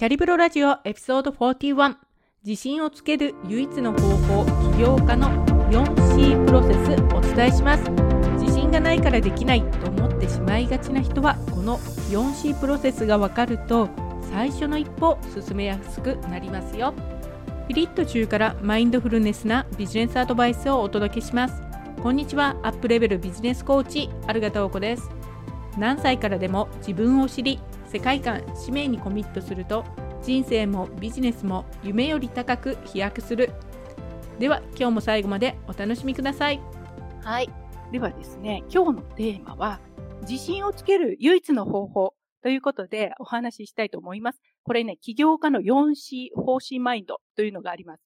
キャリブロラジオエピソード41自信をつける唯一の方法起業家の 4C プロセスお伝えします。自信がないからできないと思ってしまいがちな人はこの 4C プロセスがわかると最初の一歩進めやすくなりますよ。ピリッと中からマインドフルネスなビジネスアドバイスをお届けします。こんにちはアップレベルビジネスコーチアルガトーコです。何歳からでも自分を知り世界観使命にコミットすると人生もビジネスも夢より高く飛躍するでは今日も最後までお楽しみくださいはい。ではですね、今日のテーマは、自信をつける唯一の方法ということでお話ししたいと思います。これね、起業家の 4C 方針マインドというのがあります。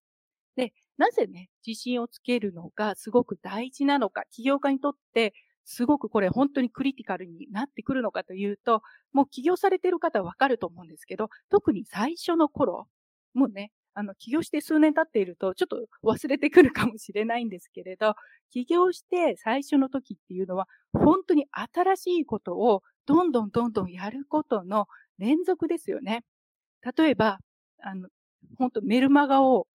で、なぜね、自信をつけるのがすごく大事なのか、起業家にとってすごくこれ本当にクリティカルになってくるのかというと、もう起業されてる方はわかると思うんですけど、特に最初の頃、もうね、あの、起業して数年経っていると、ちょっと忘れてくるかもしれないんですけれど、起業して最初の時っていうのは、本当に新しいことをどんどんどんどんやることの連続ですよね。例えば、あの、本当メルマガを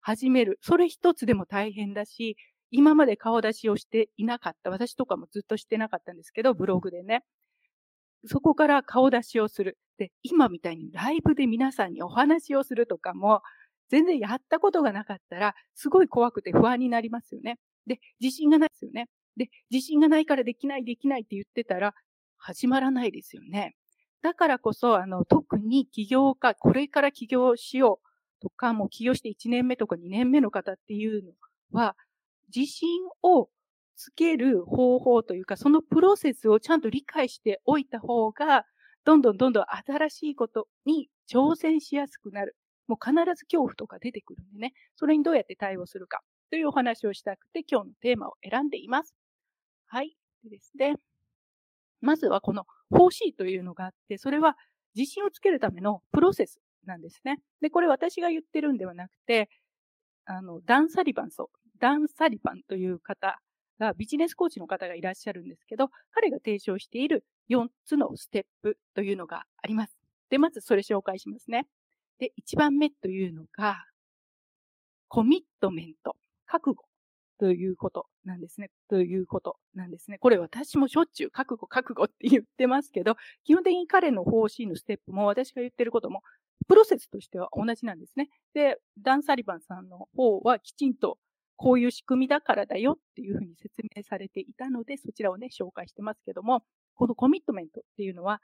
始める。それ一つでも大変だし、今まで顔出しをしていなかった。私とかもずっとしてなかったんですけど、ブログでね。そこから顔出しをする。で、今みたいにライブで皆さんにお話をするとかも、全然やったことがなかったら、すごい怖くて不安になりますよね。で、自信がないですよね。で、自信がないからできないできないって言ってたら、始まらないですよね。だからこそ、あの、特に起業家、これから起業しようとか、もう起業して1年目とか2年目の方っていうのは、自信をつける方法というか、そのプロセスをちゃんと理解しておいた方が、どんどんどんどん新しいことに挑戦しやすくなる。もう必ず恐怖とか出てくるんでね、それにどうやって対応するかというお話をしたくて今日のテーマを選んでいます。はい。でですね。まずはこの方針というのがあって、それは自信をつけるためのプロセスなんですね。で、これ私が言ってるんではなくて、あの、ダン・サリバン、そう、ダン・サリバンという方が、ビジネスコーチの方がいらっしゃるんですけど、彼が提唱している4つのステップというのがあります。で、まずそれ紹介しますね。で、1番目というのが、コミットメント、覚悟ということなんですね。ということなんですね。これ私もしょっちゅう覚悟、覚悟って言ってますけど、基本的に彼の方針のステップも私が言ってることも、プロセスとしては同じなんですね。で、ダン・サリバンさんの方はきちんとこういう仕組みだからだよっていうふうに説明されていたので、そちらをね、紹介してますけども、このコミットメントっていうのは、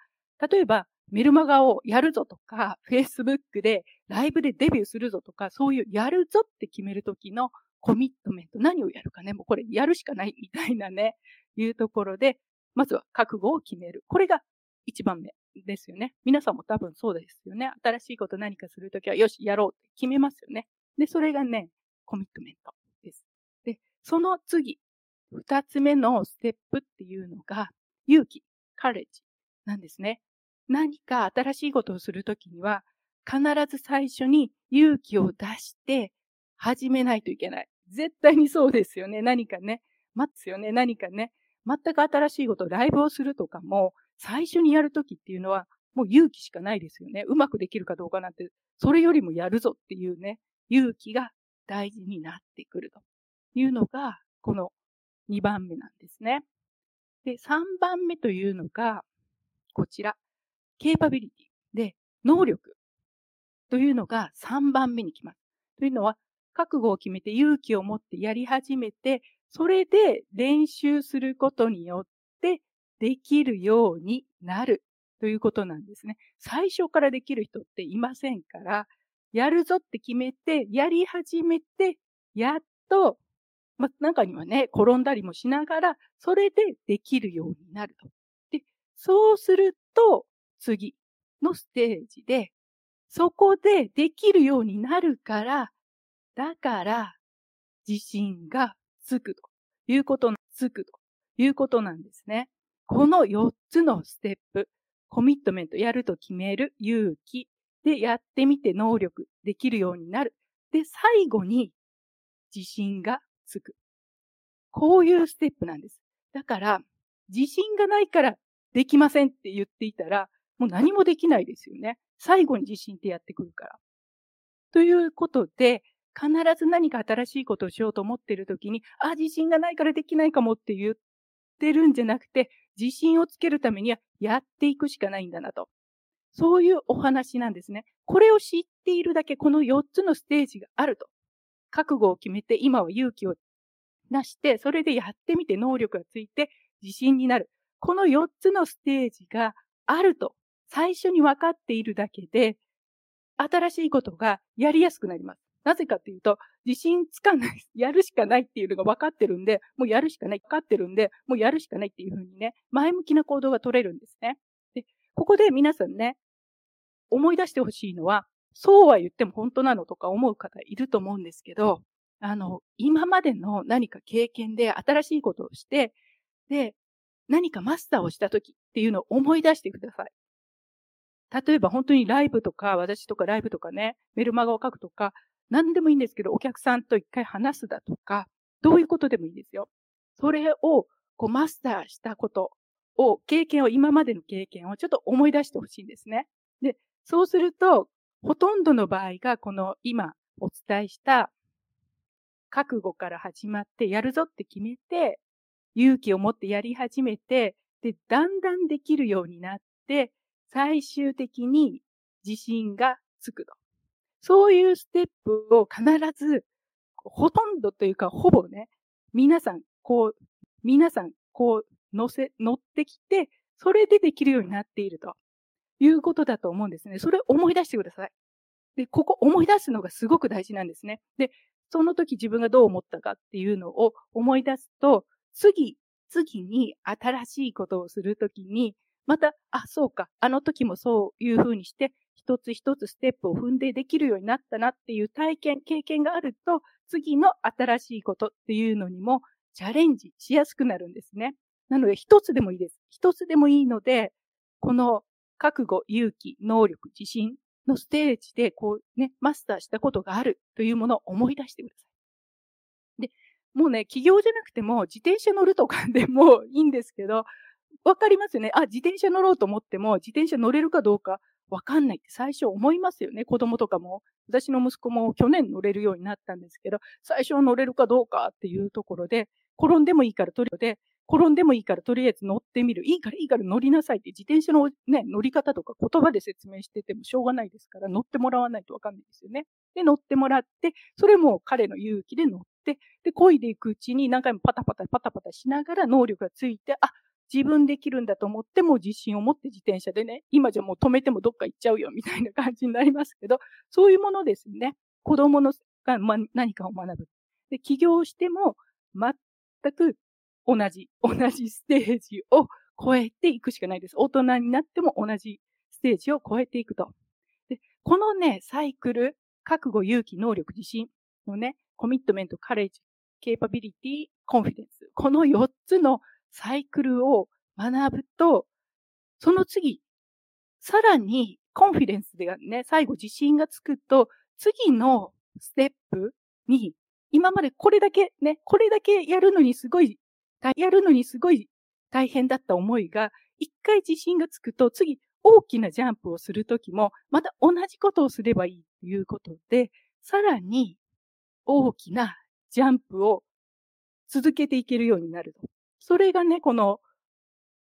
例えばメルマガをやるぞとか、Facebook でライブでデビューするぞとか、そういうやるぞって決めるときのコミットメント。何をやるかね、もうこれやるしかないみたいなね、いうところで、まずは覚悟を決める。これが一番目ですよね。皆さんも多分そうですよね。新しいこと何かするときは、よし、やろうって決めますよね。で、それがね、コミットメント。その次、二つ目のステップっていうのが、勇気、カレッジなんですね。何か新しいことをするときには、必ず最初に勇気を出して始めないといけない。絶対にそうですよね。何かね。待つよね。何かね。全く新しいこと、ライブをするとかも、最初にやるときっていうのは、もう勇気しかないですよね。うまくできるかどうかなんて、それよりもやるぞっていうね、勇気が大事になってくるというのが、この2番目なんですね。で、3番目というのが、こちら。ケーパビリティで、能力というのが3番目に来ます。というのは、覚悟を決めて勇気を持ってやり始めて、それで練習することによってできるようになるということなんですね。最初からできる人っていませんから、やるぞって決めて、やり始めて、やっと、まあ、中にはね、転んだりもしながら、それでできるようになると。で、そうすると、次のステージで、そこでできるようになるから、だから、自信がつくということ、つくということなんですね。この4つのステップ、コミットメント、やると決める、勇気、で、やってみて能力できるようになる。で、最後に自信がつく。こういうステップなんです。だから、自信がないからできませんって言っていたら、もう何もできないですよね。最後に地震ってやってくるから。ということで、必ず何か新しいことをしようと思っているときに、あ、自信がないからできないかもって言ってるんじゃなくて、自信をつけるためにはやっていくしかないんだなと。そういうお話なんですね。これを知っているだけ、この4つのステージがあると。覚悟を決めて、今は勇気を出して、それでやってみて能力がついて自信になる。この4つのステージがあると、最初に分かっているだけで、新しいことがやりやすくなります。なぜかっていうと、自信つかない、やるしかないっていうのが分かってるんで、もうやるしかない、分かってるんで、もうやるしかないっていうふうにね、前向きな行動が取れるんですね。で、ここで皆さんね、思い出してほしいのは、そうは言っても本当なのとか思う方いると思うんですけど、あの、今までの何か経験で新しいことをして、で、何かマスターをした時っていうのを思い出してください。例えば本当にライブとか、私とかライブとかね、メルマガを書くとか、何でもいいんですけど、お客さんと一回話すだとか、どういうことでもいいですよ。それをこうマスターしたことを、経験を、今までの経験をちょっと思い出してほしいんですね。で、そうすると、ほとんどの場合がこの今お伝えした覚悟から始まってやるぞって決めて、勇気を持ってやり始めて、で、だんだんできるようになって、最終的に自信がつくと。そういうステップを必ず、ほとんどというか、ほぼね、皆さん、こう、皆さん、こう、乗せ、乗ってきて、それでできるようになっているということだと思うんですね。それを思い出してください。で、ここ思い出すのがすごく大事なんですね。で、その時自分がどう思ったかっていうのを思い出すと、次、次に新しいことをするときに、また、あ、そうか、あの時もそういうふうにして、一つ一つステップを踏んでできるようになったなっていう体験、経験があると、次の新しいことっていうのにもチャレンジしやすくなるんですね。なので、一つでもいいです。一つでもいいので、この覚悟、勇気、能力、自信のステージで、こうね、マスターしたことがあるというものを思い出してください。で、もうね、起業じゃなくても、自転車乗るとかでもいいんですけど、わかりますよね。あ、自転車乗ろうと思っても、自転車乗れるかどうかわかんないって最初思いますよね。子供とかも。私の息子も去年乗れるようになったんですけど、最初は乗れるかどうかっていうところで、転んでもいいからとりあえず、転んでもいいからとりあえず乗ってみる。いいからいいから乗りなさいって自転車のね、乗り方とか言葉で説明しててもしょうがないですから、乗ってもらわないとわかんないですよね。で、乗ってもらって、それも彼の勇気で乗って、で、漕いでいくうちに何回もパタパタパタパタしながら能力がついて、あ、自分できるんだと思っても自信を持って自転車でね、今じゃもう止めてもどっか行っちゃうよみたいな感じになりますけど、そういうものですね。子供のが、ま、何かを学ぶ。で、起業しても全く同じ、同じステージを超えていくしかないです。大人になっても同じステージを超えていくと。で、このね、サイクル、覚悟、勇気、能力、自信のね、コミットメント、カレッジ、ケーパビリティ、コンフィデンス。この4つのサイクルを学ぶと、その次、さらにコンフィデンスでね、最後自信がつくと、次のステップに、今までこれだけね、これだけやるのにすごい、やるのにすごい大変だった思いが、一回自信がつくと、次大きなジャンプをするときも、また同じことをすればいいということで、さらに大きなジャンプを続けていけるようになると。それがね、この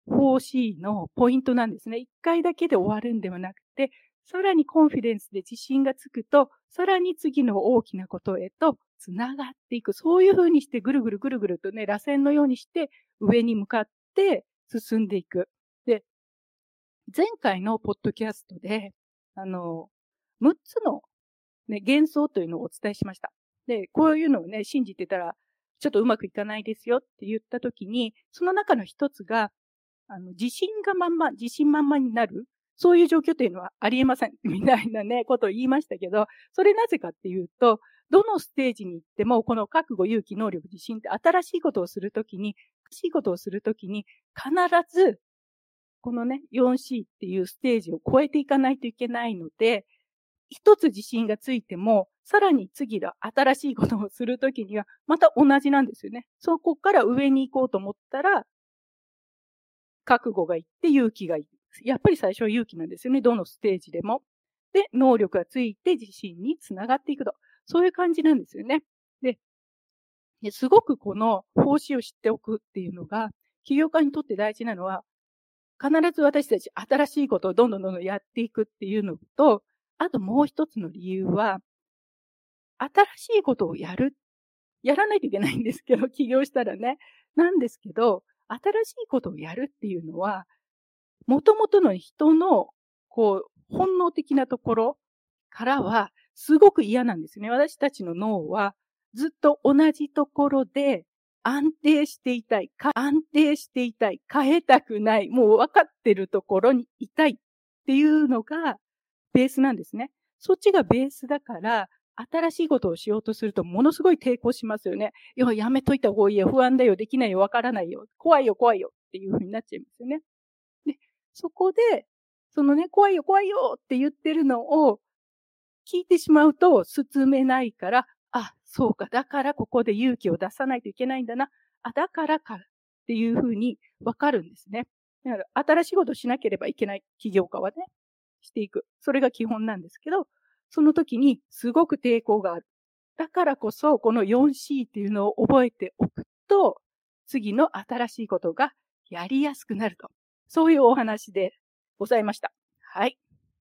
4C のポイントなんですね。一回だけで終わるんではなくて、さらにコンフィデンスで自信がつくと、さらに次の大きなことへと繋がっていく。そういうふうにしてぐるぐるぐるぐるとね、螺旋のようにして上に向かって進んでいく。で、前回のポッドキャストで、あの、6つの、ね、幻想というのをお伝えしました。で、こういうのをね、信じてたらちょっとうまくいかないですよって言ったときに、その中の一つが、あの、自信がまんま、自信満々になる。そういう状況というのはありえません。みたいなね、ことを言いましたけど、それなぜかっていうと、どのステージに行っても、この覚悟、勇気、能力、自信って新しいことをするときに、新しいことをするときに、必ず、このね、4C っていうステージを超えていかないといけないので、一つ自信がついても、さらに次の新しいことをするときには、また同じなんですよね。そこから上に行こうと思ったら、覚悟がいって勇気がいる。やっぱり最初は勇気なんですよね。どのステージでも。で、能力がついて自信につながっていくと。そういう感じなんですよね。で、すごくこの方針を知っておくっていうのが、起業家にとって大事なのは、必ず私たち新しいことをどんどんどんどんやっていくっていうのと、あともう一つの理由は、新しいことをやる。やらないといけないんですけど、起業したらね。なんですけど、新しいことをやるっていうのは、もともとの人の、こう、本能的なところからは、すごく嫌なんですね。私たちの脳は、ずっと同じところで安定していたい。か安定していたい。変えたくない。もう分かってるところにいたいっていうのがベースなんですね。そっちがベースだから、新しいことをしようとするとものすごい抵抗しますよね。いや、やめといた方がいいよ。不安だよ。できないよ。わからないよ。怖いよ、怖いよ。っていうふうになっちゃいますよね。で、そこで、そのね、怖いよ、怖いよって言ってるのを聞いてしまうと進めないから、あ、そうか。だからここで勇気を出さないといけないんだな。あ、だからかっていうふうにわかるんですね。だから新しいことをしなければいけない起業家はね、していく。それが基本なんですけど、その時にすごく抵抗がある。だからこそ、この 4C っていうのを覚えておくと、次の新しいことがやりやすくなると。そういうお話でございました。はい。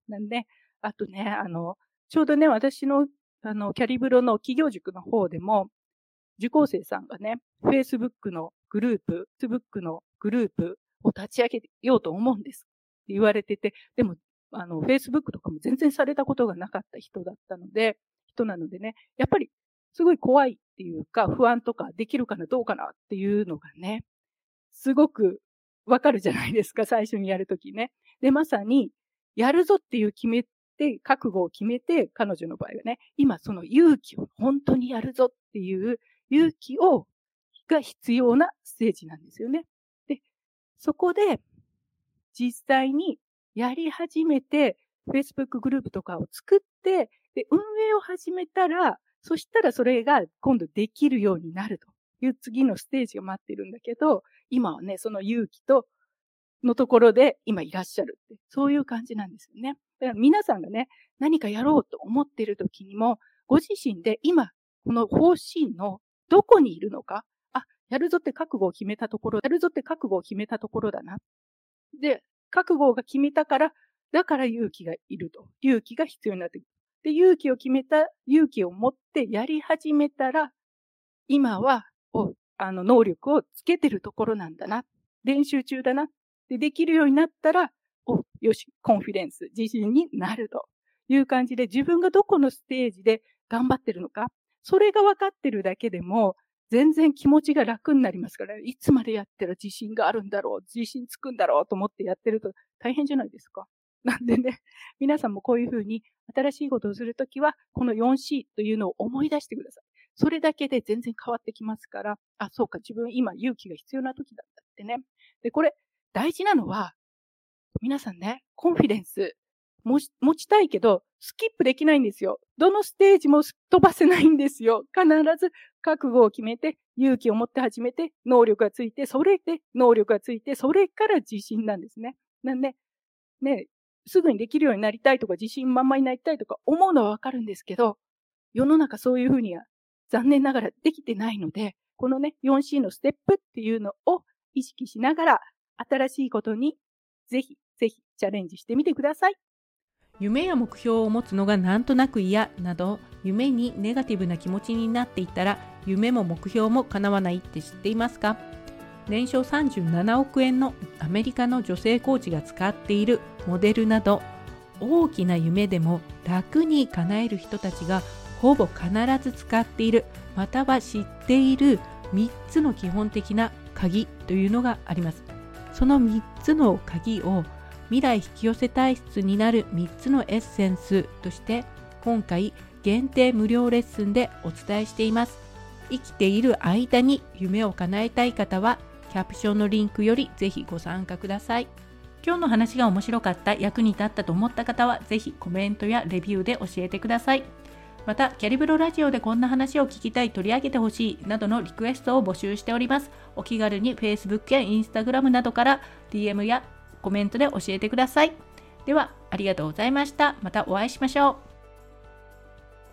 なんで、あとね、あの、ちょうどね、私のあの、キャリブロの企業塾の方でも、受講生さんがね、Facebook のグループ、Facebook のグループを立ち上げようと思うんですって言われてて、でも、あの、Facebook とかも全然されたことがなかった人だったので、人なのでね、やっぱりすごい怖いっていうか、不安とかできるかな、どうかなっていうのがね、すごくわかるじゃないですか、最初にやるときね。で、まさに、やるぞっていう決めて、覚悟を決めて、彼女の場合はね、今その勇気を本当にやるぞっていう勇気を、が必要なステージなんですよね。で、そこで、実際にやり始めて、Facebook グループとかを作って、で、運営を始めたら、そしたらそれが今度できるようになるという次のステージが待ってるんだけど、今はね、その勇気と、のところで今いらっしゃるって、そういう感じなんですよね。だから皆さんがね、何かやろうと思っている時にも、ご自身で今、この方針のどこにいるのか、あ、やるぞって覚悟を決めたところ、やるぞって覚悟を決めたところだな。で、覚悟が決めたから、だから勇気がいると。勇気が必要になってくる。で、勇気を決めた、勇気を持ってやり始めたら、今は、おあの、能力をつけてるところなんだな。練習中だな。で、できるようになったら、お、よし、コンフィデンス、自信になるという感じで、自分がどこのステージで頑張ってるのか、それが分かってるだけでも、全然気持ちが楽になりますから、いつまでやってる自信があるんだろう、自信つくんだろうと思ってやってると大変じゃないですか。なんでね、皆さんもこういうふうに新しいことをするときは、この 4C というのを思い出してください。それだけで全然変わってきますから、あ、そうか、自分今勇気が必要な時だったってね。で、これ、大事なのは、皆さんね、コンフィデンス持ちたいけど、スキップできないんですよ。どのステージも飛ばせないんですよ。必ず覚悟を決めて、勇気を持って始めて、能力がついて、それで能力がついて、それから自信なんですね。なんで、ね、すぐにできるようになりたいとか、自信満々になりたいとか思うのはわかるんですけど、世の中そういうふうには残念ながらできてないので、このね、4C のステップっていうのを意識しながら、新しいことにぜひぜひチャレンジしてみてください。夢や目標を持つのがなんとなく嫌など夢にネガティブな気持ちになっていたら夢も目標も叶わないって知っていますか？年商37億円のアメリカの女性コーチが使っているモデルなど大きな夢でも楽に叶える人たちがほぼ必ず使っているまたは知っている3つの基本的な鍵というのがあります。その3つの鍵を未来引き寄せ体質になる3つのエッセンスとして今回限定無料レッスンでお伝えしています。生きている間に夢を叶えたい方はキャプションのリンクよりぜひご参加ください。今日の話が面白かった役に立ったと思った方はぜひコメントやレビューで教えてください。また、キャリブロラジオでこんな話を聞きたい、取り上げてほしいなどのリクエストを募集しております。お気軽に Facebook や Instagram などから DM やコメントで教えてください。では、ありがとうございました。またお会いしましょう。